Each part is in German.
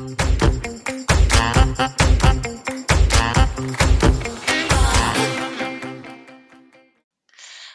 Thank you.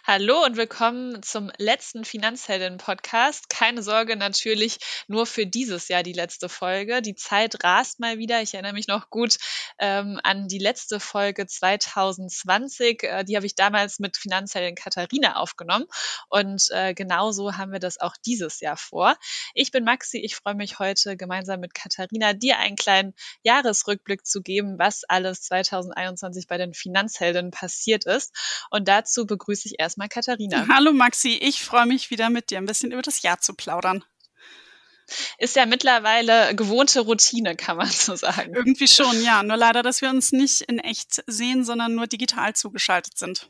Hallo und willkommen zum letzten Finanzhelden-Podcast. Keine Sorge, natürlich nur für dieses Jahr die letzte Folge. Die Zeit rast mal wieder. Ich erinnere mich noch gut ähm, an die letzte Folge 2020. Äh, die habe ich damals mit Finanzheldin Katharina aufgenommen. Und äh, genauso haben wir das auch dieses Jahr vor. Ich bin Maxi. Ich freue mich heute gemeinsam mit Katharina, dir einen kleinen Jahresrückblick zu geben, was alles 2021 bei den Finanzhelden passiert ist. Und dazu begrüße ich erst erstmal Katharina. Hallo Maxi, ich freue mich wieder mit dir ein bisschen über das Jahr zu plaudern. Ist ja mittlerweile gewohnte Routine, kann man so sagen. Irgendwie schon, ja. Nur leider, dass wir uns nicht in echt sehen, sondern nur digital zugeschaltet sind.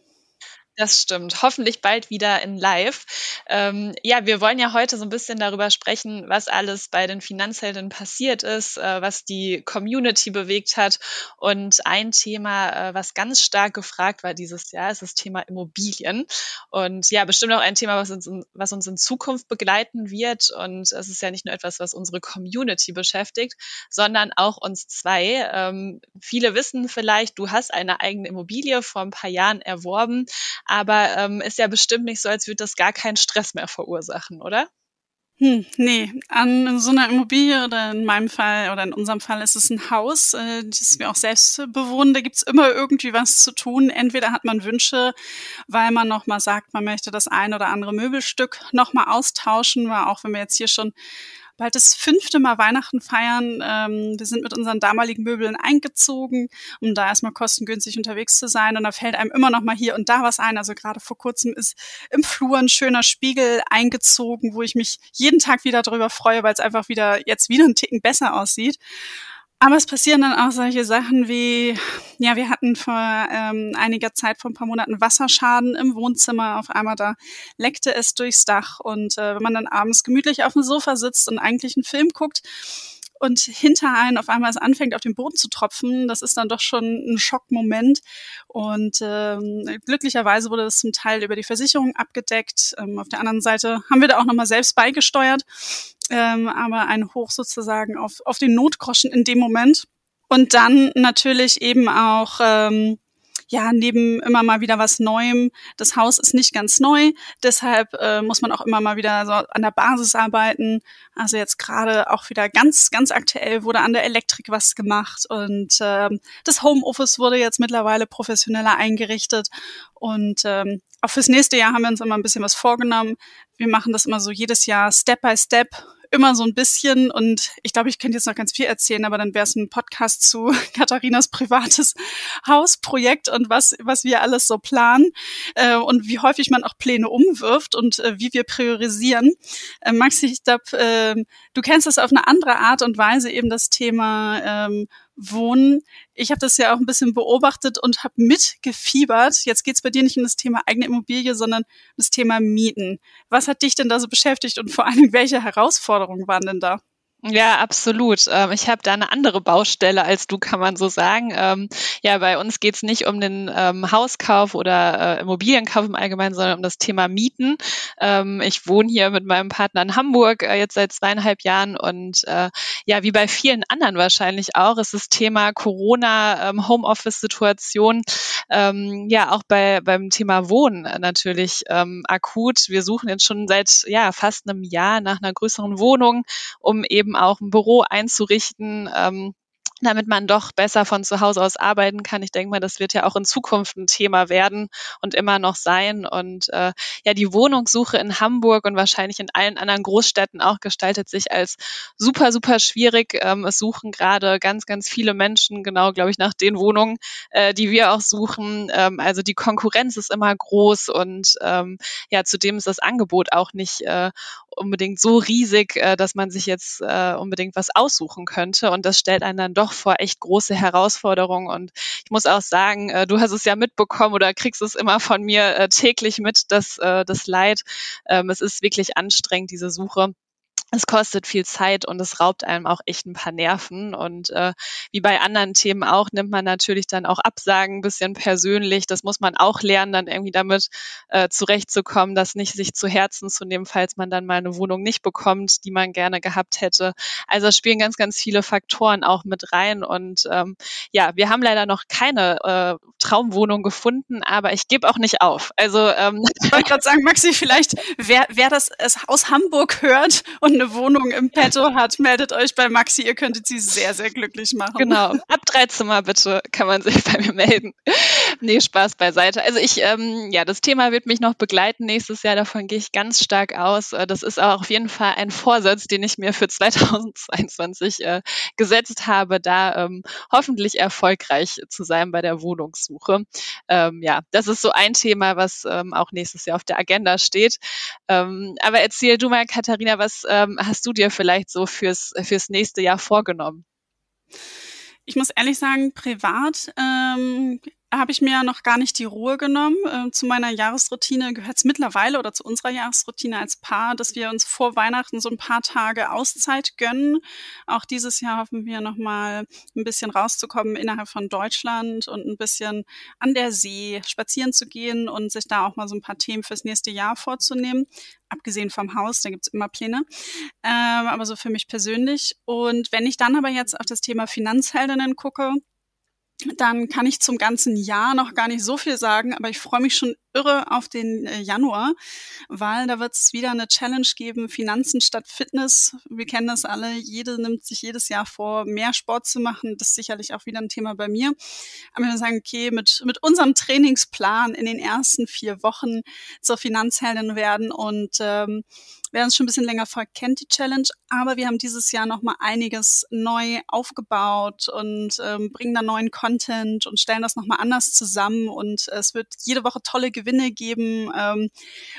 Das stimmt. Hoffentlich bald wieder in Live. Ähm, ja, wir wollen ja heute so ein bisschen darüber sprechen, was alles bei den Finanzhelden passiert ist, äh, was die Community bewegt hat. Und ein Thema, äh, was ganz stark gefragt war dieses Jahr, ist das Thema Immobilien. Und ja, bestimmt auch ein Thema, was uns, was uns in Zukunft begleiten wird. Und es ist ja nicht nur etwas, was unsere Community beschäftigt, sondern auch uns zwei. Ähm, viele wissen vielleicht, du hast eine eigene Immobilie vor ein paar Jahren erworben aber ähm, ist ja bestimmt nicht so, als würde das gar keinen Stress mehr verursachen, oder? Hm, nee, an so einer Immobilie oder in meinem Fall oder in unserem Fall ist es ein Haus, äh, das wir auch selbst bewohnen. Da gibt's immer irgendwie was zu tun. Entweder hat man Wünsche, weil man nochmal sagt, man möchte das ein oder andere Möbelstück nochmal austauschen, weil auch wenn wir jetzt hier schon bald das fünfte Mal Weihnachten feiern. Ähm, wir sind mit unseren damaligen Möbeln eingezogen, um da erstmal kostengünstig unterwegs zu sein. Und da fällt einem immer noch mal hier und da was ein. Also gerade vor kurzem ist im Flur ein schöner Spiegel eingezogen, wo ich mich jeden Tag wieder darüber freue, weil es einfach wieder jetzt wieder einen Ticken besser aussieht. Aber es passieren dann auch solche Sachen wie, ja, wir hatten vor ähm, einiger Zeit, vor ein paar Monaten Wasserschaden im Wohnzimmer. Auf einmal da leckte es durchs Dach. Und äh, wenn man dann abends gemütlich auf dem Sofa sitzt und eigentlich einen Film guckt, und hinter einen auf einmal es anfängt, auf den Boden zu tropfen, das ist dann doch schon ein Schockmoment. Und ähm, glücklicherweise wurde das zum Teil über die Versicherung abgedeckt. Ähm, auf der anderen Seite haben wir da auch nochmal selbst beigesteuert ähm, aber ein Hoch sozusagen auf, auf den Notgroschen in dem Moment. Und dann natürlich eben auch, ähm, ja, neben immer mal wieder was Neuem. Das Haus ist nicht ganz neu, deshalb äh, muss man auch immer mal wieder so an der Basis arbeiten. Also jetzt gerade auch wieder ganz, ganz aktuell wurde an der Elektrik was gemacht und ähm, das Homeoffice wurde jetzt mittlerweile professioneller eingerichtet und ähm, auch fürs nächste Jahr haben wir uns immer ein bisschen was vorgenommen. Wir machen das immer so jedes Jahr Step by Step immer so ein bisschen und ich glaube, ich könnte jetzt noch ganz viel erzählen, aber dann wäre es ein Podcast zu Katharinas privates Hausprojekt und was, was wir alles so planen äh, und wie häufig man auch Pläne umwirft und äh, wie wir priorisieren. Äh, Maxi, ich glaube, äh, du kennst das auf eine andere Art und Weise, eben das Thema ähm, Wohnen. Ich habe das ja auch ein bisschen beobachtet und habe mitgefiebert. Jetzt geht es bei dir nicht um das Thema eigene Immobilie, sondern um das Thema Mieten. Was hat dich denn da so beschäftigt und vor allem welche Herausforderungen waren denn da? Ja, absolut. Ähm, ich habe da eine andere Baustelle als du, kann man so sagen. Ähm, ja, bei uns geht's nicht um den ähm, Hauskauf oder äh, Immobilienkauf im Allgemeinen, sondern um das Thema Mieten. ich wohne hier mit meinem Partner in Hamburg äh, jetzt seit zweieinhalb Jahren und äh, ja, wie bei vielen anderen wahrscheinlich auch, ist das Thema Corona, Homeoffice-Situation, ja, auch bei beim Thema Wohnen natürlich akut. Wir suchen jetzt schon seit ja fast einem Jahr nach einer größeren Wohnung, um eben auch ein Büro einzurichten. Ähm, damit man doch besser von zu Hause aus arbeiten kann. Ich denke mal, das wird ja auch in Zukunft ein Thema werden und immer noch sein. Und äh, ja, die Wohnungssuche in Hamburg und wahrscheinlich in allen anderen Großstädten auch gestaltet sich als super, super schwierig. Ähm, es suchen gerade ganz, ganz viele Menschen, genau, glaube ich, nach den Wohnungen, äh, die wir auch suchen. Ähm, also die Konkurrenz ist immer groß und ähm, ja, zudem ist das Angebot auch nicht äh, unbedingt so riesig, äh, dass man sich jetzt äh, unbedingt was aussuchen könnte. Und das stellt einen dann doch vor echt große Herausforderungen. Und ich muss auch sagen, äh, du hast es ja mitbekommen oder kriegst es immer von mir äh, täglich mit, dass äh, das Leid. Ähm, es ist wirklich anstrengend, diese Suche es kostet viel Zeit und es raubt einem auch echt ein paar Nerven. Und äh, wie bei anderen Themen auch, nimmt man natürlich dann auch Absagen ein bisschen persönlich. Das muss man auch lernen, dann irgendwie damit äh, zurechtzukommen, das nicht sich zu Herzen zu nehmen, falls man dann mal eine Wohnung nicht bekommt, die man gerne gehabt hätte. Also es spielen ganz, ganz viele Faktoren auch mit rein. Und ähm, ja, wir haben leider noch keine äh, Traumwohnung gefunden, aber ich gebe auch nicht auf. Also ähm, ich wollte gerade sagen, Maxi, vielleicht wer, wer das aus Hamburg hört und eine Wohnung im Petto hat, meldet euch bei Maxi. Ihr könntet sie sehr, sehr glücklich machen. Genau. Ab drei Zimmer bitte kann man sich bei mir melden. Nee, Spaß beiseite. Also ich, ähm, ja, das Thema wird mich noch begleiten nächstes Jahr. Davon gehe ich ganz stark aus. Äh, das ist auch auf jeden Fall ein Vorsatz, den ich mir für 2022 äh, gesetzt habe, da ähm, hoffentlich erfolgreich zu sein bei der Wohnungssuche. Ähm, ja, das ist so ein Thema, was ähm, auch nächstes Jahr auf der Agenda steht. Ähm, aber erzähl du mal, Katharina, was ähm, hast du dir vielleicht so fürs, fürs nächste Jahr vorgenommen? Ich muss ehrlich sagen, privat ähm, habe ich mir noch gar nicht die Ruhe genommen. Äh, zu meiner Jahresroutine gehört es mittlerweile oder zu unserer Jahresroutine als Paar, dass wir uns vor Weihnachten so ein paar Tage Auszeit gönnen. Auch dieses Jahr hoffen wir nochmal ein bisschen rauszukommen innerhalb von Deutschland und ein bisschen an der See spazieren zu gehen und sich da auch mal so ein paar Themen fürs nächste Jahr vorzunehmen. Abgesehen vom Haus, da gibt's immer Pläne. Ähm, aber so für mich persönlich. Und wenn ich dann aber jetzt auf das Thema Finanzheldinnen gucke, dann kann ich zum ganzen Jahr noch gar nicht so viel sagen, aber ich freue mich schon irre auf den äh, Januar, weil da wird es wieder eine Challenge geben, Finanzen statt Fitness. Wir kennen das alle, jede nimmt sich jedes Jahr vor, mehr Sport zu machen. Das ist sicherlich auch wieder ein Thema bei mir. Aber wir sagen, okay, mit, mit unserem Trainingsplan in den ersten vier Wochen zur Finanzheldin werden und ähm, wer uns schon ein bisschen länger folgt, kennt die Challenge, aber wir haben dieses Jahr nochmal einiges neu aufgebaut und ähm, bringen da neuen Content und stellen das nochmal anders zusammen und es wird jede Woche tolle Gewinne geben ähm,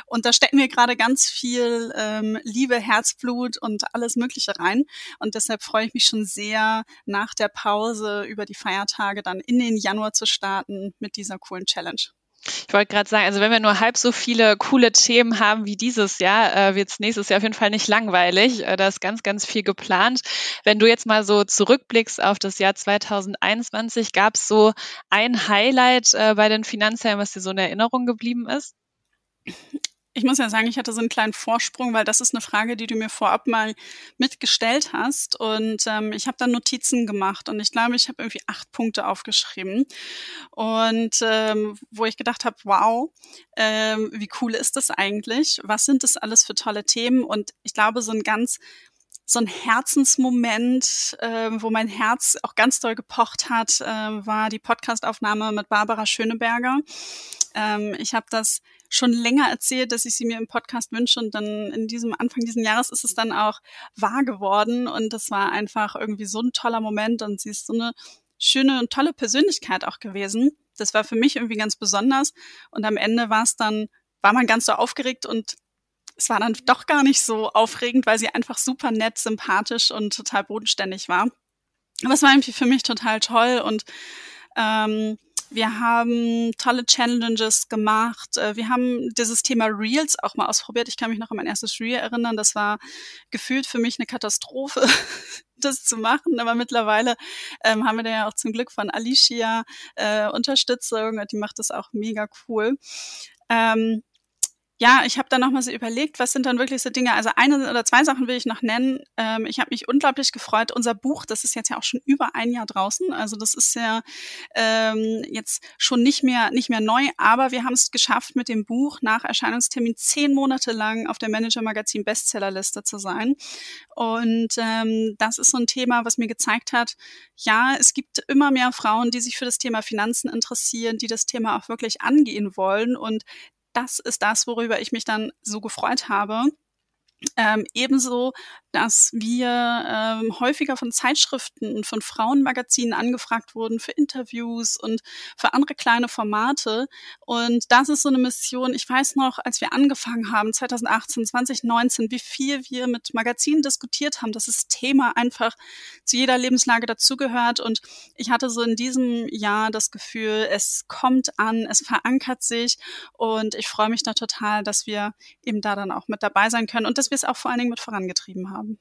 und da stecken wir gerade ganz viel ähm, Liebe, Herzblut und alles Mögliche rein und deshalb freue ich mich schon sehr, nach der Pause über die Feiertage dann in den Januar zu starten mit dieser coolen Challenge. Ich wollte gerade sagen, also wenn wir nur halb so viele coole Themen haben wie dieses Jahr, äh, wird es nächstes Jahr auf jeden Fall nicht langweilig. Äh, da ist ganz, ganz viel geplant. Wenn du jetzt mal so zurückblickst auf das Jahr 2021, gab es so ein Highlight äh, bei den Finanzhelden, was dir so in Erinnerung geblieben ist? Ich muss ja sagen, ich hatte so einen kleinen Vorsprung, weil das ist eine Frage, die du mir vorab mal mitgestellt hast. Und ähm, ich habe dann Notizen gemacht und ich glaube, ich habe irgendwie acht Punkte aufgeschrieben. Und ähm, wo ich gedacht habe, wow, ähm, wie cool ist das eigentlich? Was sind das alles für tolle Themen? Und ich glaube, so ein ganz so ein Herzensmoment, äh, wo mein Herz auch ganz doll gepocht hat, äh, war die Podcastaufnahme mit Barbara Schöneberger. Ähm, ich habe das schon länger erzählt, dass ich sie mir im Podcast wünsche. Und dann in diesem Anfang dieses Jahres ist es dann auch wahr geworden. Und das war einfach irgendwie so ein toller Moment. Und sie ist so eine schöne und tolle Persönlichkeit auch gewesen. Das war für mich irgendwie ganz besonders. Und am Ende war es dann, war man ganz so aufgeregt. Und es war dann doch gar nicht so aufregend, weil sie einfach super nett, sympathisch und total bodenständig war. Aber es war irgendwie für mich total toll. Und ähm, wir haben tolle Challenges gemacht. Äh, wir haben dieses Thema Reels auch mal ausprobiert. Ich kann mich noch an mein erstes Reel erinnern. Das war gefühlt für mich eine Katastrophe, das zu machen. Aber mittlerweile ähm, haben wir da ja auch zum Glück von Alicia äh, Unterstützung. Die macht das auch mega cool. Ähm, ja, ich habe dann nochmal so überlegt, was sind dann wirklich so Dinge. Also eine oder zwei Sachen will ich noch nennen. Ähm, ich habe mich unglaublich gefreut. Unser Buch, das ist jetzt ja auch schon über ein Jahr draußen. Also das ist ja ähm, jetzt schon nicht mehr nicht mehr neu, aber wir haben es geschafft, mit dem Buch nach Erscheinungstermin zehn Monate lang auf der Manager Magazin Bestsellerliste zu sein. Und ähm, das ist so ein Thema, was mir gezeigt hat, ja, es gibt immer mehr Frauen, die sich für das Thema Finanzen interessieren, die das Thema auch wirklich angehen wollen und das ist das, worüber ich mich dann so gefreut habe. Ähm, ebenso, dass wir ähm, häufiger von Zeitschriften und von Frauenmagazinen angefragt wurden für Interviews und für andere kleine Formate. Und das ist so eine Mission. Ich weiß noch, als wir angefangen haben, 2018, 2019, wie viel wir mit Magazinen diskutiert haben, dass das Thema einfach zu jeder Lebenslage dazugehört. Und ich hatte so in diesem Jahr das Gefühl, es kommt an, es verankert sich. Und ich freue mich da total, dass wir eben da dann auch mit dabei sein können. Und das dass wir es auch vor allen Dingen mit vorangetrieben haben.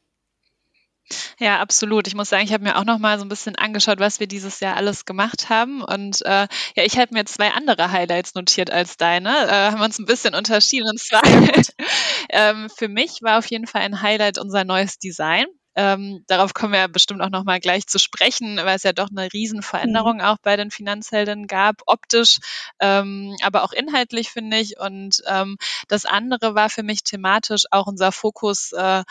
Ja, absolut. Ich muss sagen, ich habe mir auch noch mal so ein bisschen angeschaut, was wir dieses Jahr alles gemacht haben. Und äh, ja, ich habe mir zwei andere Highlights notiert als deine. Äh, haben uns ein bisschen unterschieden. Und zwar ähm, für mich war auf jeden Fall ein Highlight unser neues Design. Ähm, darauf kommen wir bestimmt auch nochmal gleich zu sprechen, weil es ja doch eine Riesenveränderung mhm. auch bei den Finanzhelden gab, optisch, ähm, aber auch inhaltlich, finde ich. Und ähm, das andere war für mich thematisch auch unser Fokusmonat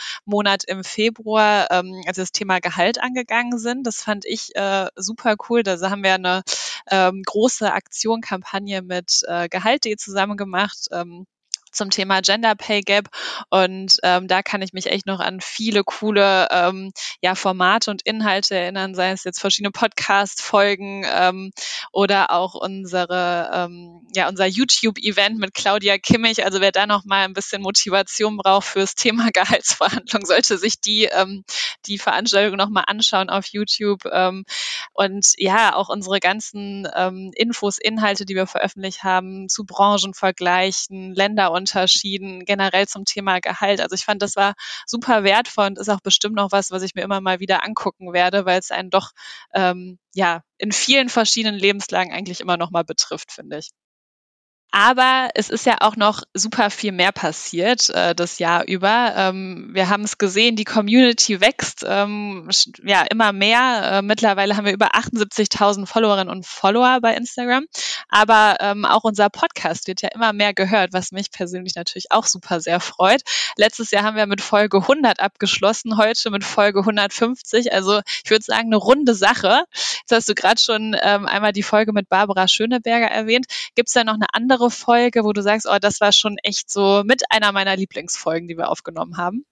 äh, im Februar, ähm, als wir das Thema Gehalt angegangen sind. Das fand ich äh, super cool. Da haben wir eine ähm, große Aktion, Kampagne mit äh, Gehalt.de zusammen gemacht. Ähm, zum Thema Gender Pay Gap. Und ähm, da kann ich mich echt noch an viele coole ähm, ja, Formate und Inhalte erinnern, sei es jetzt verschiedene Podcast-Folgen ähm, oder auch unsere, ähm, ja, unser YouTube-Event mit Claudia Kimmich. Also wer da noch mal ein bisschen Motivation braucht fürs Thema Gehaltsverhandlung, sollte sich die, ähm, die Veranstaltung noch mal anschauen auf YouTube. Ähm, und ja, auch unsere ganzen ähm, Infos, Inhalte, die wir veröffentlicht haben, zu Branchenvergleichen, Länder- und Unterschieden generell zum Thema Gehalt. Also ich fand, das war super wertvoll und ist auch bestimmt noch was, was ich mir immer mal wieder angucken werde, weil es einen doch ähm, ja in vielen verschiedenen Lebenslagen eigentlich immer noch mal betrifft, finde ich. Aber es ist ja auch noch super viel mehr passiert äh, das Jahr über. Ähm, wir haben es gesehen, die Community wächst ähm, ja immer mehr. Äh, mittlerweile haben wir über 78.000 Followerinnen und Follower bei Instagram. Aber ähm, auch unser Podcast wird ja immer mehr gehört, was mich persönlich natürlich auch super sehr freut. Letztes Jahr haben wir mit Folge 100 abgeschlossen, heute mit Folge 150. Also ich würde sagen, eine runde Sache. Jetzt hast du gerade schon ähm, einmal die Folge mit Barbara Schöneberger erwähnt. Gibt es da noch eine andere andere Folge, wo du sagst, oh, das war schon echt so mit einer meiner Lieblingsfolgen, die wir aufgenommen haben?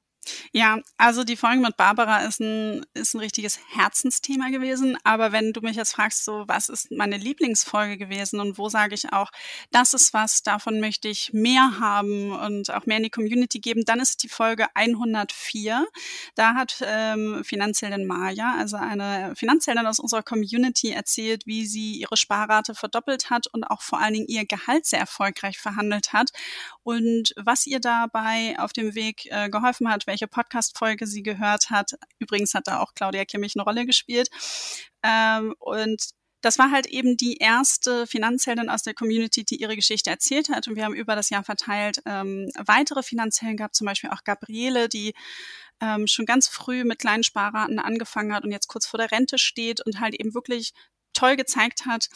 Ja, also die Folge mit Barbara ist ein, ist ein richtiges Herzensthema gewesen. Aber wenn du mich jetzt fragst, so, was ist meine Lieblingsfolge gewesen und wo sage ich auch, das ist was, davon möchte ich mehr haben und auch mehr in die Community geben, dann ist die Folge 104. Da hat ähm, Finanzheldin Maya, also eine Finanzheldin aus unserer Community, erzählt, wie sie ihre Sparrate verdoppelt hat und auch vor allen Dingen ihr Gehalt sehr erfolgreich verhandelt hat und was ihr dabei auf dem Weg äh, geholfen hat, welche Podcast-Folge sie gehört hat. Übrigens hat da auch Claudia Kimmich eine Rolle gespielt. Ähm, und das war halt eben die erste Finanzheldin aus der Community, die ihre Geschichte erzählt hat. Und wir haben über das Jahr verteilt ähm, weitere Finanzhelden gehabt, zum Beispiel auch Gabriele, die ähm, schon ganz früh mit kleinen Sparraten angefangen hat und jetzt kurz vor der Rente steht und halt eben wirklich toll gezeigt hat,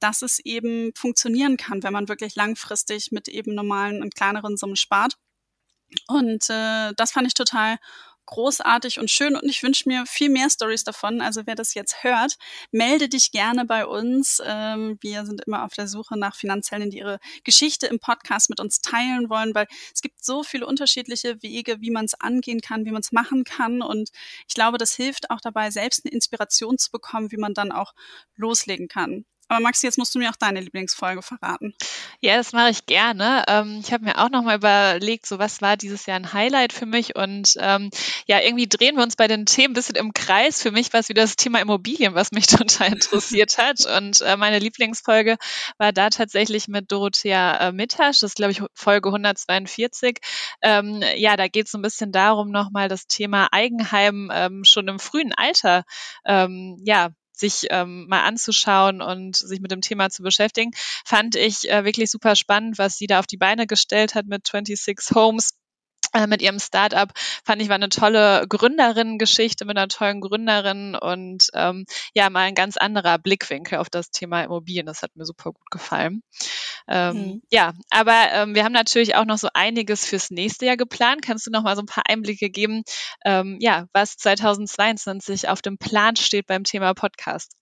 dass es eben funktionieren kann, wenn man wirklich langfristig mit eben normalen und kleineren Summen spart. Und äh, das fand ich total großartig und schön und ich wünsche mir viel mehr Stories davon. Also wer das jetzt hört, melde dich gerne bei uns. Ähm, wir sind immer auf der Suche nach Finanzhelden, die ihre Geschichte im Podcast mit uns teilen wollen, weil es gibt so viele unterschiedliche Wege, wie man es angehen kann, wie man es machen kann. Und ich glaube, das hilft auch dabei, selbst eine Inspiration zu bekommen, wie man dann auch loslegen kann. Aber Maxi, jetzt musst du mir auch deine Lieblingsfolge verraten. Ja, das mache ich gerne. Ähm, ich habe mir auch nochmal überlegt, so was war dieses Jahr ein Highlight für mich und ähm, ja, irgendwie drehen wir uns bei den Themen ein bisschen im Kreis. Für mich war es wieder das Thema Immobilien, was mich total interessiert hat und äh, meine Lieblingsfolge war da tatsächlich mit Dorothea äh, Mittasch, das ist glaube ich Folge 142. Ähm, ja, da geht es so ein bisschen darum, nochmal das Thema Eigenheim ähm, schon im frühen Alter ähm, ja, sich ähm, mal anzuschauen und sich mit dem Thema zu beschäftigen, fand ich äh, wirklich super spannend, was sie da auf die Beine gestellt hat mit 26 Homes äh, mit ihrem Startup fand ich war eine tolle Gründerin-Geschichte mit einer tollen Gründerin und ähm, ja mal ein ganz anderer Blickwinkel auf das Thema Immobilien. Das hat mir super gut gefallen. Ähm, mhm. Ja, aber ähm, wir haben natürlich auch noch so einiges fürs nächste Jahr geplant. Kannst du noch mal so ein paar Einblicke geben, ähm, ja, was 2022 auf dem Plan steht beim Thema Podcast?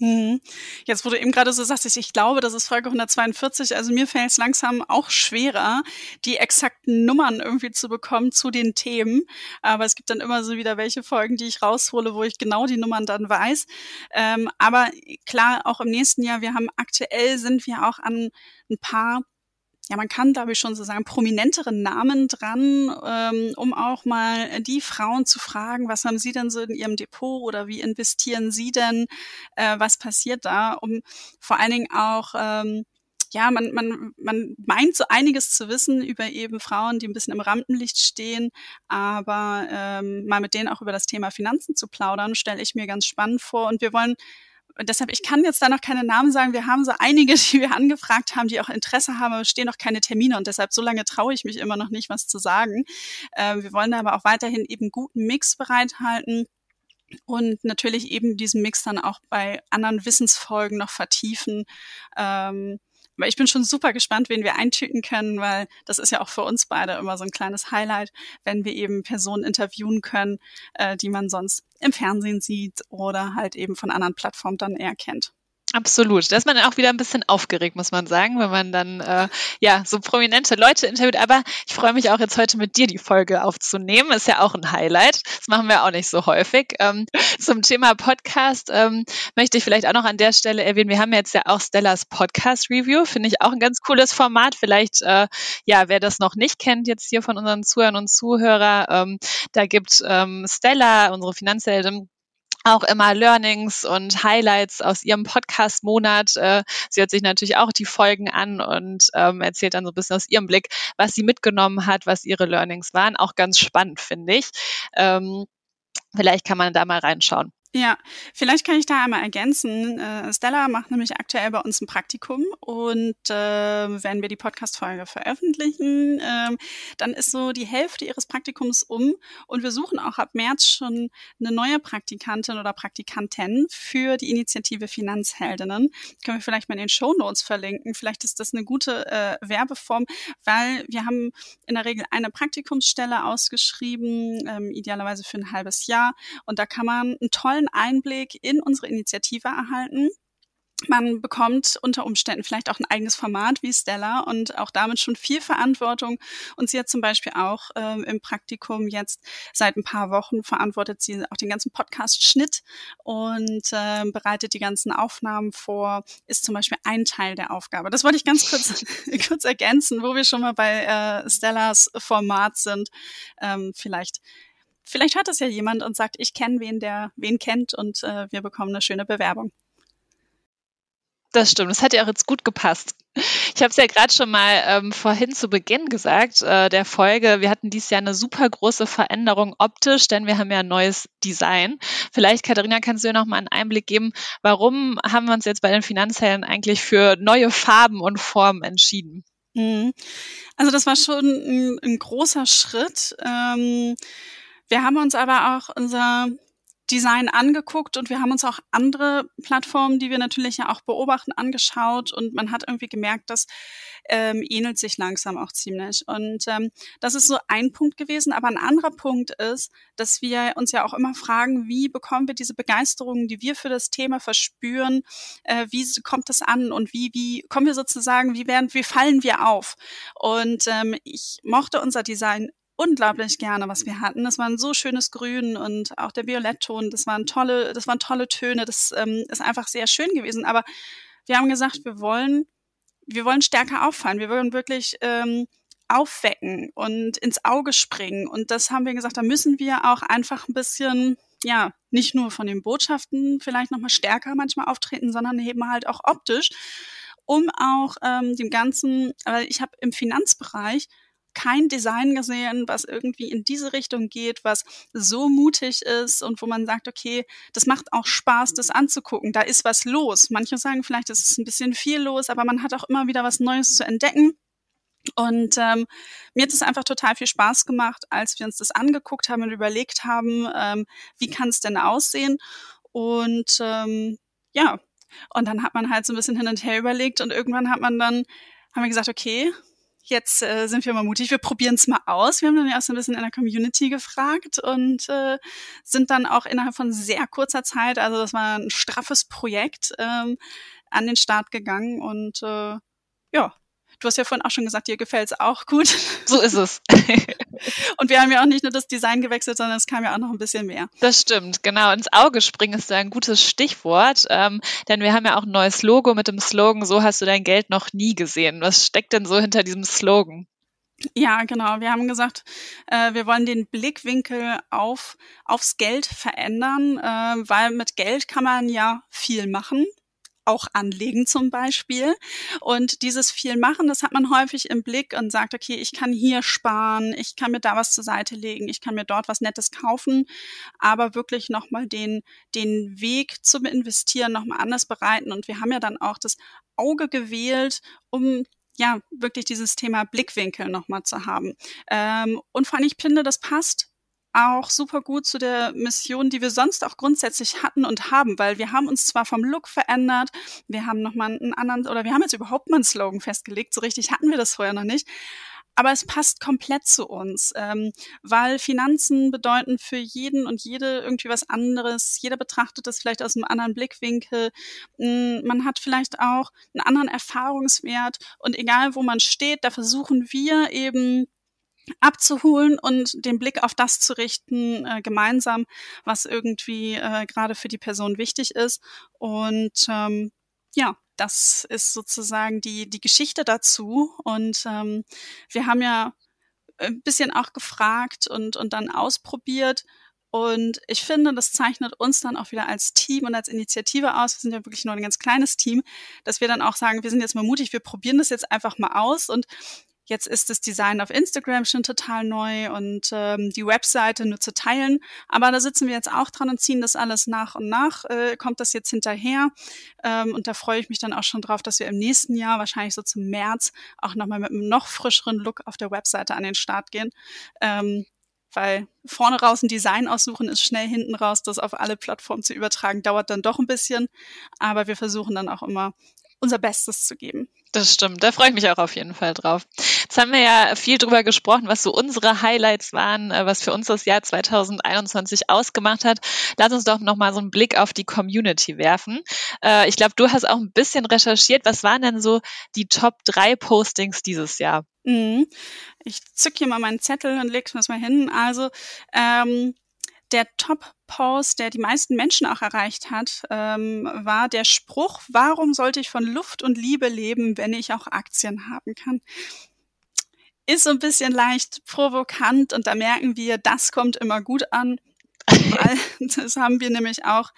Mhm. Jetzt, du eben gerade so sagst, ich glaube, das ist Folge 142, also mir fällt es langsam auch schwerer, die exakten Nummern irgendwie zu bekommen zu den Themen. Aber es gibt dann immer so wieder welche Folgen, die ich raushole, wo ich genau die Nummern dann weiß. Ähm, aber klar, auch im nächsten Jahr, wir haben aktuell sind wir auch an ein paar ja, man kann, glaube ich, schon so sagen, prominenteren Namen dran, ähm, um auch mal die Frauen zu fragen, was haben sie denn so in ihrem Depot oder wie investieren sie denn, äh, was passiert da, um vor allen Dingen auch ähm, ja, man, man, man meint so einiges zu wissen über eben Frauen, die ein bisschen im Rampenlicht stehen, aber ähm, mal mit denen auch über das Thema Finanzen zu plaudern, stelle ich mir ganz spannend vor. Und wir wollen und deshalb, ich kann jetzt da noch keine Namen sagen. Wir haben so einige, die wir angefragt haben, die auch Interesse haben, aber stehen noch keine Termine und deshalb so lange traue ich mich immer noch nicht, was zu sagen. Äh, wir wollen aber auch weiterhin eben guten Mix bereithalten und natürlich eben diesen Mix dann auch bei anderen Wissensfolgen noch vertiefen. Ähm, aber ich bin schon super gespannt, wen wir eintüten können, weil das ist ja auch für uns beide immer so ein kleines Highlight, wenn wir eben Personen interviewen können, äh, die man sonst im Fernsehen sieht oder halt eben von anderen Plattformen dann eher kennt. Absolut. Da ist man dann auch wieder ein bisschen aufgeregt, muss man sagen, wenn man dann äh, ja so prominente Leute interviewt. Aber ich freue mich auch jetzt heute mit dir die Folge aufzunehmen. Ist ja auch ein Highlight. Das machen wir auch nicht so häufig. Ähm, zum Thema Podcast ähm, möchte ich vielleicht auch noch an der Stelle erwähnen. Wir haben jetzt ja auch Stellas Podcast Review. Finde ich auch ein ganz cooles Format. Vielleicht äh, ja, wer das noch nicht kennt jetzt hier von unseren Zuhörern und Zuhörer, ähm, da gibt ähm, Stella, unsere Finanzheldin, auch immer Learnings und Highlights aus ihrem Podcast-Monat. Äh, sie hört sich natürlich auch die Folgen an und ähm, erzählt dann so ein bisschen aus ihrem Blick, was sie mitgenommen hat, was ihre Learnings waren. Auch ganz spannend, finde ich. Ähm, vielleicht kann man da mal reinschauen. Ja, vielleicht kann ich da einmal ergänzen. Äh, Stella macht nämlich aktuell bei uns ein Praktikum und äh, wenn wir die Podcast-Folge veröffentlichen, äh, dann ist so die Hälfte ihres Praktikums um und wir suchen auch ab März schon eine neue Praktikantin oder Praktikantin für die Initiative Finanzheldinnen. können wir vielleicht mal in den Show Notes verlinken. Vielleicht ist das eine gute äh, Werbeform, weil wir haben in der Regel eine Praktikumsstelle ausgeschrieben, ähm, idealerweise für ein halbes Jahr und da kann man einen tollen tollen Einblick in unsere Initiative erhalten. Man bekommt unter Umständen vielleicht auch ein eigenes Format wie Stella und auch damit schon viel Verantwortung. Und sie hat zum Beispiel auch ähm, im Praktikum jetzt seit ein paar Wochen verantwortet sie auch den ganzen Podcast-Schnitt und äh, bereitet die ganzen Aufnahmen vor, ist zum Beispiel ein Teil der Aufgabe. Das wollte ich ganz kurz, kurz ergänzen, wo wir schon mal bei äh, Stellas Format sind. Ähm, vielleicht vielleicht hört das ja jemand und sagt, ich kenne wen, der wen kennt und äh, wir bekommen eine schöne Bewerbung. Das stimmt, das hat ja auch jetzt gut gepasst. Ich habe es ja gerade schon mal ähm, vorhin zu Beginn gesagt, äh, der Folge, wir hatten dieses Jahr eine super große Veränderung optisch, denn wir haben ja ein neues Design. Vielleicht, Katharina, kannst du dir noch mal einen Einblick geben, warum haben wir uns jetzt bei den Finanzhelden eigentlich für neue Farben und Formen entschieden? Mhm. Also das war schon ein, ein großer Schritt. Ähm, wir haben uns aber auch unser Design angeguckt und wir haben uns auch andere Plattformen, die wir natürlich ja auch beobachten, angeschaut und man hat irgendwie gemerkt, das ähm, ähnelt sich langsam auch ziemlich. Und ähm, das ist so ein Punkt gewesen. Aber ein anderer Punkt ist, dass wir uns ja auch immer fragen, wie bekommen wir diese Begeisterung, die wir für das Thema verspüren, äh, wie kommt das an und wie, wie kommen wir sozusagen, wie werden, wie fallen wir auf? Und ähm, ich mochte unser Design unglaublich gerne, was wir hatten. Das war ein so schönes Grün und auch der Violettton, das waren tolle, das waren tolle Töne, das ähm, ist einfach sehr schön gewesen. Aber wir haben gesagt, wir wollen, wir wollen stärker auffallen, wir wollen wirklich ähm, aufwecken und ins Auge springen. Und das haben wir gesagt, da müssen wir auch einfach ein bisschen, ja, nicht nur von den Botschaften vielleicht nochmal stärker manchmal auftreten, sondern eben halt auch optisch, um auch ähm, dem Ganzen, weil ich habe im Finanzbereich kein Design gesehen, was irgendwie in diese Richtung geht, was so mutig ist und wo man sagt, okay, das macht auch Spaß, das anzugucken. Da ist was los. Manche sagen vielleicht, es ist ein bisschen viel los, aber man hat auch immer wieder was Neues zu entdecken. Und ähm, mir hat es einfach total viel Spaß gemacht, als wir uns das angeguckt haben und überlegt haben, ähm, wie kann es denn aussehen? Und ähm, ja, und dann hat man halt so ein bisschen hin und her überlegt und irgendwann hat man dann, haben wir gesagt, okay, jetzt äh, sind wir mal mutig, wir probieren es mal aus. Wir haben dann erst ein bisschen in der Community gefragt und äh, sind dann auch innerhalb von sehr kurzer Zeit, also das war ein straffes Projekt, ähm, an den Start gegangen und äh, ja, Du hast ja vorhin auch schon gesagt, dir gefällt es auch gut. So ist es. Und wir haben ja auch nicht nur das Design gewechselt, sondern es kam ja auch noch ein bisschen mehr. Das stimmt, genau. Ins Auge springen ist da ein gutes Stichwort, ähm, denn wir haben ja auch ein neues Logo mit dem Slogan, so hast du dein Geld noch nie gesehen. Was steckt denn so hinter diesem Slogan? Ja, genau. Wir haben gesagt, äh, wir wollen den Blickwinkel auf, aufs Geld verändern, äh, weil mit Geld kann man ja viel machen auch anlegen zum Beispiel. Und dieses viel machen, das hat man häufig im Blick und sagt, okay, ich kann hier sparen, ich kann mir da was zur Seite legen, ich kann mir dort was Nettes kaufen, aber wirklich nochmal den, den Weg zum Investieren nochmal anders bereiten. Und wir haben ja dann auch das Auge gewählt, um ja, wirklich dieses Thema Blickwinkel nochmal zu haben. Ähm, und vor allem, ich finde, das passt auch super gut zu der Mission, die wir sonst auch grundsätzlich hatten und haben, weil wir haben uns zwar vom Look verändert, wir haben nochmal einen anderen, oder wir haben jetzt überhaupt mal einen Slogan festgelegt, so richtig hatten wir das vorher noch nicht, aber es passt komplett zu uns, ähm, weil Finanzen bedeuten für jeden und jede irgendwie was anderes. Jeder betrachtet das vielleicht aus einem anderen Blickwinkel. Hm, man hat vielleicht auch einen anderen Erfahrungswert und egal wo man steht, da versuchen wir eben abzuholen und den Blick auf das zu richten, äh, gemeinsam, was irgendwie äh, gerade für die Person wichtig ist. Und ähm, ja, das ist sozusagen die, die Geschichte dazu. Und ähm, wir haben ja ein bisschen auch gefragt und, und dann ausprobiert. Und ich finde, das zeichnet uns dann auch wieder als Team und als Initiative aus. Wir sind ja wirklich nur ein ganz kleines Team, dass wir dann auch sagen, wir sind jetzt mal mutig, wir probieren das jetzt einfach mal aus und Jetzt ist das Design auf Instagram schon total neu und ähm, die Webseite nur zu teilen. Aber da sitzen wir jetzt auch dran und ziehen das alles nach und nach. Äh, kommt das jetzt hinterher? Ähm, und da freue ich mich dann auch schon drauf, dass wir im nächsten Jahr, wahrscheinlich so zum März, auch nochmal mit einem noch frischeren Look auf der Webseite an den Start gehen. Ähm, weil vorne raus ein Design aussuchen ist schnell hinten raus, das auf alle Plattformen zu übertragen, dauert dann doch ein bisschen. Aber wir versuchen dann auch immer unser Bestes zu geben. Das stimmt, da freue ich mich auch auf jeden Fall drauf. Jetzt haben wir ja viel drüber gesprochen, was so unsere Highlights waren, äh, was für uns das Jahr 2021 ausgemacht hat. Lass uns doch nochmal so einen Blick auf die Community werfen. Äh, ich glaube, du hast auch ein bisschen recherchiert. Was waren denn so die Top drei Postings dieses Jahr? Mhm. Ich zück hier mal meinen Zettel und leg das mal hin. Also ähm, der Top-Post, der die meisten Menschen auch erreicht hat, ähm, war der Spruch, warum sollte ich von Luft und Liebe leben, wenn ich auch Aktien haben kann? Ist so ein bisschen leicht provokant und da merken wir, das kommt immer gut an. das haben wir nämlich auch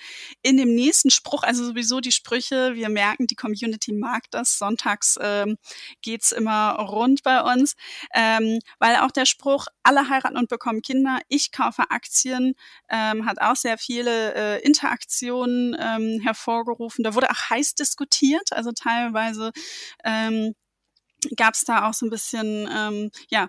in dem nächsten Spruch, also sowieso die Sprüche, wir merken, die Community mag das. Sonntags ähm, geht's immer rund bei uns, ähm, weil auch der Spruch, alle heiraten und bekommen Kinder, ich kaufe Aktien, ähm, hat auch sehr viele äh, Interaktionen ähm, hervorgerufen. Da wurde auch heiß diskutiert, also teilweise ähm, gab es da auch so ein bisschen ähm, ja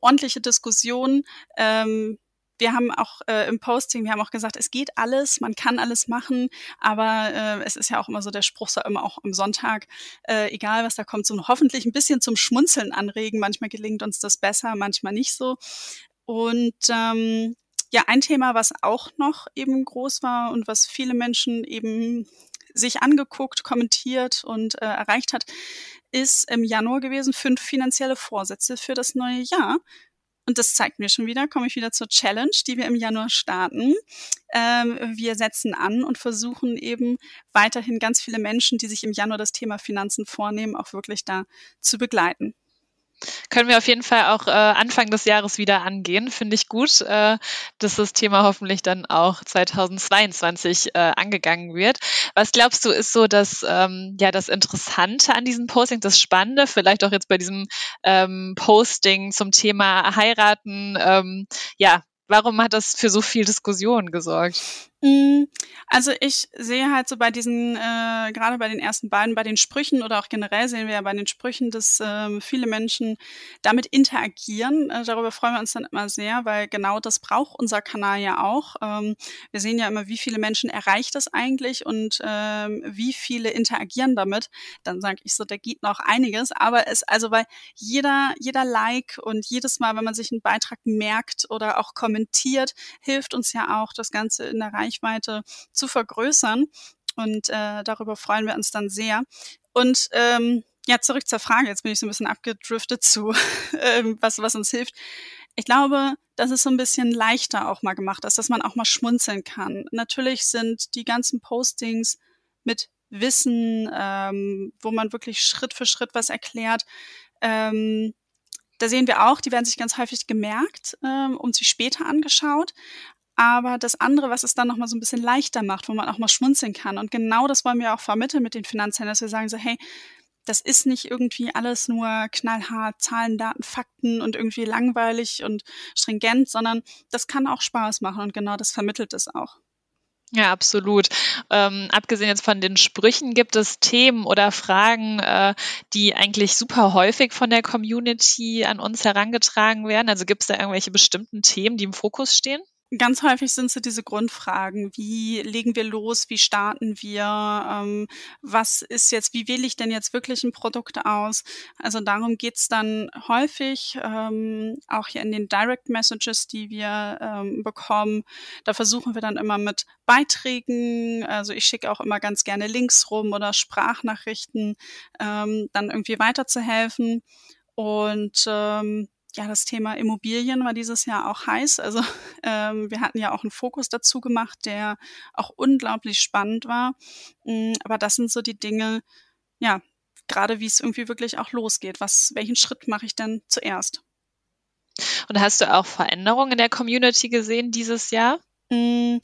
ordentliche Diskussionen. Ähm, wir haben auch äh, im Posting, wir haben auch gesagt, es geht alles, man kann alles machen, aber äh, es ist ja auch immer so der Spruch, so immer auch am Sonntag, äh, egal was da kommt, so hoffentlich ein bisschen zum Schmunzeln anregen. Manchmal gelingt uns das besser, manchmal nicht so. Und ähm, ja, ein Thema, was auch noch eben groß war und was viele Menschen eben sich angeguckt, kommentiert und äh, erreicht hat, ist im Januar gewesen, fünf finanzielle Vorsätze für das neue Jahr. Und das zeigt mir schon wieder, komme ich wieder zur Challenge, die wir im Januar starten. Ähm, wir setzen an und versuchen eben weiterhin ganz viele Menschen, die sich im Januar das Thema Finanzen vornehmen, auch wirklich da zu begleiten. Können wir auf jeden Fall auch äh, Anfang des Jahres wieder angehen. Finde ich gut, äh, dass das Thema hoffentlich dann auch 2022 äh, angegangen wird. Was glaubst du, ist so das, ähm, ja, das Interessante an diesem Posting, das Spannende, vielleicht auch jetzt bei diesem ähm, Posting zum Thema heiraten, ähm, ja, warum hat das für so viel Diskussion gesorgt? Mm, also ich sehe halt so bei diesen, äh, gerade bei den ersten beiden, bei den Sprüchen oder auch generell sehen wir ja bei den Sprüchen, dass ähm, viele Menschen damit interagieren. Äh, darüber freuen wir uns dann immer sehr, weil genau das braucht unser Kanal ja auch. Ähm, wir sehen ja immer, wie viele Menschen erreicht das eigentlich und ähm, wie viele interagieren damit. Dann sage ich so, da geht noch einiges. Aber es, also weil jeder, jeder Like und jedes Mal, wenn man sich einen Beitrag merkt oder auch kommentiert, hilft uns ja auch, das Ganze in der Reihe Reichweite zu vergrößern. Und äh, darüber freuen wir uns dann sehr. Und ähm, ja, zurück zur Frage. Jetzt bin ich so ein bisschen abgedriftet zu, ähm, was, was uns hilft. Ich glaube, dass es so ein bisschen leichter auch mal gemacht ist, dass man auch mal schmunzeln kann. Natürlich sind die ganzen Postings mit Wissen, ähm, wo man wirklich Schritt für Schritt was erklärt. Ähm, da sehen wir auch, die werden sich ganz häufig gemerkt ähm, und sich später angeschaut. Aber das andere, was es dann nochmal so ein bisschen leichter macht, wo man auch mal schmunzeln kann. Und genau das wollen wir auch vermitteln mit den Finanzhändlern, dass wir sagen so, hey, das ist nicht irgendwie alles nur knallhart Zahlen, Daten, Fakten und irgendwie langweilig und stringent, sondern das kann auch Spaß machen und genau das vermittelt es auch. Ja, absolut. Ähm, abgesehen jetzt von den Sprüchen, gibt es Themen oder Fragen, äh, die eigentlich super häufig von der Community an uns herangetragen werden? Also gibt es da irgendwelche bestimmten Themen, die im Fokus stehen? Ganz häufig sind es diese Grundfragen. Wie legen wir los? Wie starten wir? Ähm, was ist jetzt, wie wähle ich denn jetzt wirklich ein Produkt aus? Also darum geht's dann häufig, ähm, auch hier in den Direct Messages, die wir ähm, bekommen. Da versuchen wir dann immer mit Beiträgen, also ich schicke auch immer ganz gerne Links rum oder Sprachnachrichten, ähm, dann irgendwie weiterzuhelfen. Und ähm, ja, das Thema Immobilien war dieses Jahr auch heiß. Also ähm, wir hatten ja auch einen Fokus dazu gemacht, der auch unglaublich spannend war. Mm, aber das sind so die Dinge, ja, gerade wie es irgendwie wirklich auch losgeht. Was, welchen Schritt mache ich denn zuerst? Und hast du auch Veränderungen in der Community gesehen dieses Jahr? Mm,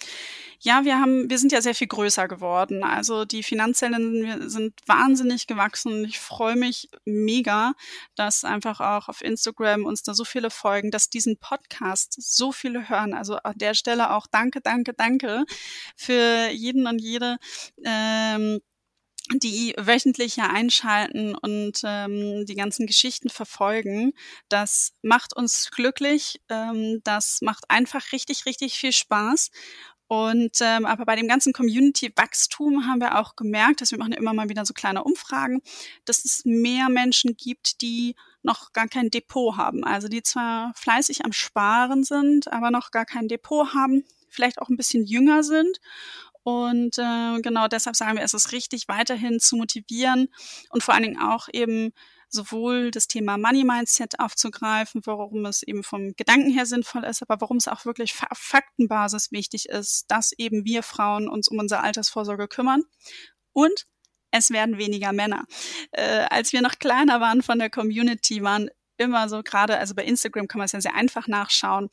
ja, wir haben, wir sind ja sehr viel größer geworden. Also die Finanzzellen sind wahnsinnig gewachsen. Ich freue mich mega, dass einfach auch auf Instagram uns da so viele folgen, dass diesen Podcast so viele hören. Also an der Stelle auch danke, danke, danke für jeden und jede. Ähm, die wöchentlich hier einschalten und ähm, die ganzen Geschichten verfolgen. Das macht uns glücklich. Ähm, das macht einfach richtig, richtig viel Spaß. Und ähm, aber bei dem ganzen Community-Wachstum haben wir auch gemerkt, dass wir machen immer mal wieder so kleine Umfragen, dass es mehr Menschen gibt, die noch gar kein Depot haben. Also die zwar fleißig am Sparen sind, aber noch gar kein Depot haben, vielleicht auch ein bisschen jünger sind. Und äh, genau deshalb sagen wir, es ist richtig, weiterhin zu motivieren und vor allen Dingen auch eben sowohl das Thema Money Mindset aufzugreifen, warum es eben vom Gedanken her sinnvoll ist, aber warum es auch wirklich auf Faktenbasis wichtig ist, dass eben wir Frauen uns um unsere Altersvorsorge kümmern. Und es werden weniger Männer. Äh, als wir noch kleiner waren von der Community, waren immer so gerade, also bei Instagram kann man es ja sehr einfach nachschauen,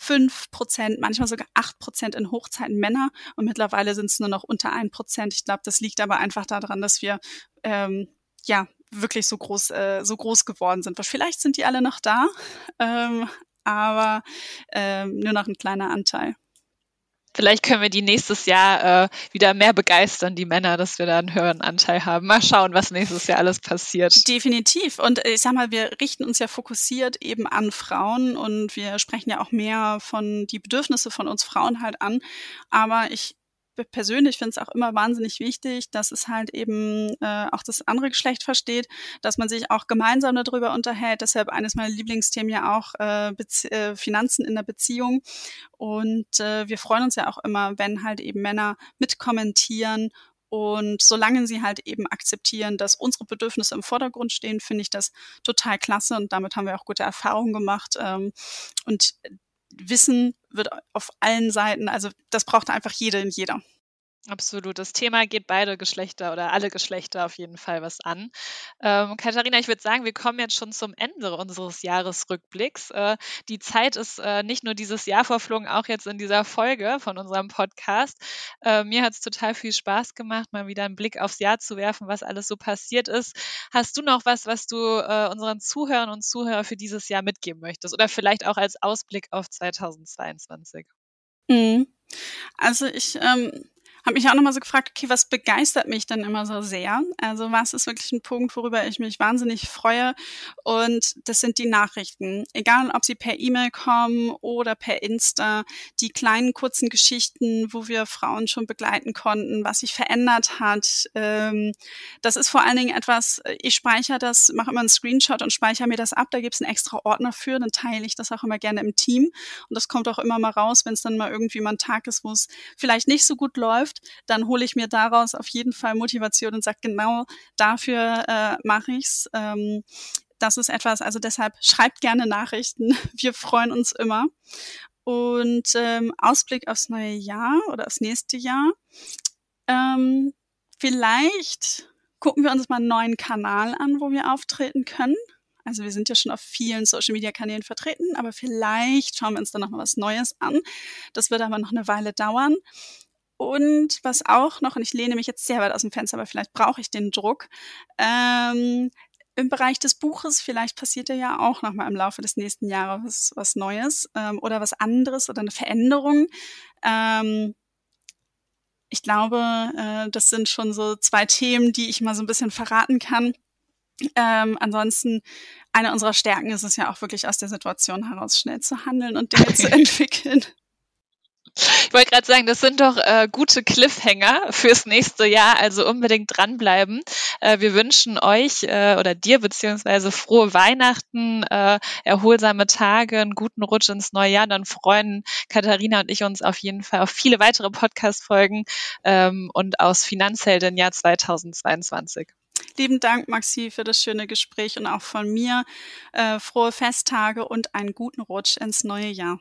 fünf Prozent, manchmal sogar acht Prozent in Hochzeiten Männer und mittlerweile sind es nur noch unter ein Prozent. Ich glaube, das liegt aber einfach daran, dass wir ähm, ja wirklich so groß, äh, so groß geworden sind. Vielleicht sind die alle noch da, ähm, aber ähm, nur noch ein kleiner Anteil. Vielleicht können wir die nächstes Jahr äh, wieder mehr begeistern, die Männer, dass wir da einen höheren Anteil haben. Mal schauen, was nächstes Jahr alles passiert. Definitiv. Und ich sag mal, wir richten uns ja fokussiert eben an Frauen und wir sprechen ja auch mehr von die Bedürfnisse von uns Frauen halt an. Aber ich persönlich finde es auch immer wahnsinnig wichtig, dass es halt eben äh, auch das andere Geschlecht versteht, dass man sich auch gemeinsam darüber unterhält. Deshalb eines meiner Lieblingsthemen ja auch äh, äh, Finanzen in der Beziehung. Und äh, wir freuen uns ja auch immer, wenn halt eben Männer mitkommentieren und solange sie halt eben akzeptieren, dass unsere Bedürfnisse im Vordergrund stehen, finde ich das total klasse und damit haben wir auch gute Erfahrungen gemacht. Ähm, und Wissen wird auf allen Seiten, also das braucht einfach jede und jeder. Absolut. Das Thema geht beide Geschlechter oder alle Geschlechter auf jeden Fall was an. Ähm, Katharina, ich würde sagen, wir kommen jetzt schon zum Ende unseres Jahresrückblicks. Äh, die Zeit ist äh, nicht nur dieses Jahr verflogen, auch jetzt in dieser Folge von unserem Podcast. Äh, mir hat es total viel Spaß gemacht, mal wieder einen Blick aufs Jahr zu werfen, was alles so passiert ist. Hast du noch was, was du äh, unseren Zuhörern und Zuhörern für dieses Jahr mitgeben möchtest? Oder vielleicht auch als Ausblick auf 2022? Mhm. Also ich ähm, habe mich auch nochmal so gefragt, okay, was begeistert mich denn immer so sehr? Also was ist wirklich ein Punkt, worüber ich mich wahnsinnig freue? Und das sind die Nachrichten. Egal, ob sie per E-Mail kommen oder per Insta, die kleinen kurzen Geschichten, wo wir Frauen schon begleiten konnten, was sich verändert hat. Ähm, das ist vor allen Dingen etwas, ich speichere das, mache immer einen Screenshot und speichere mir das ab. Da gibt es einen extra Ordner für, dann teile ich das auch immer gerne im Team. Und das kommt auch immer mal raus, wenn es dann mal irgendwie mal ein Tag ist, wo es vielleicht nicht so gut läuft läuft, dann hole ich mir daraus auf jeden Fall Motivation und sage, genau dafür äh, mache ich's. Ähm, das ist etwas, also deshalb schreibt gerne Nachrichten. Wir freuen uns immer. Und ähm, Ausblick aufs neue Jahr oder aufs nächste Jahr. Ähm, vielleicht gucken wir uns mal einen neuen Kanal an, wo wir auftreten können. Also wir sind ja schon auf vielen Social-Media-Kanälen vertreten, aber vielleicht schauen wir uns dann noch mal was Neues an. Das wird aber noch eine Weile dauern. Und was auch noch, und ich lehne mich jetzt sehr weit aus dem Fenster, aber vielleicht brauche ich den Druck, ähm, im Bereich des Buches, vielleicht passiert ja auch noch mal im Laufe des nächsten Jahres was, was Neues ähm, oder was anderes oder eine Veränderung. Ähm, ich glaube, äh, das sind schon so zwei Themen, die ich mal so ein bisschen verraten kann. Ähm, ansonsten, eine unserer Stärken ist es ja auch wirklich aus der Situation heraus schnell zu handeln und Dinge zu entwickeln. Ich wollte gerade sagen, das sind doch äh, gute Cliffhanger fürs nächste Jahr, also unbedingt dranbleiben. Äh, wir wünschen euch äh, oder dir beziehungsweise frohe Weihnachten, äh, erholsame Tage, einen guten Rutsch ins neue Jahr. Dann freuen Katharina und ich uns auf jeden Fall auf viele weitere Podcast-Folgen ähm, und aus Finanzhelden Jahr 2022. Lieben Dank, Maxi, für das schöne Gespräch und auch von mir äh, frohe Festtage und einen guten Rutsch ins neue Jahr.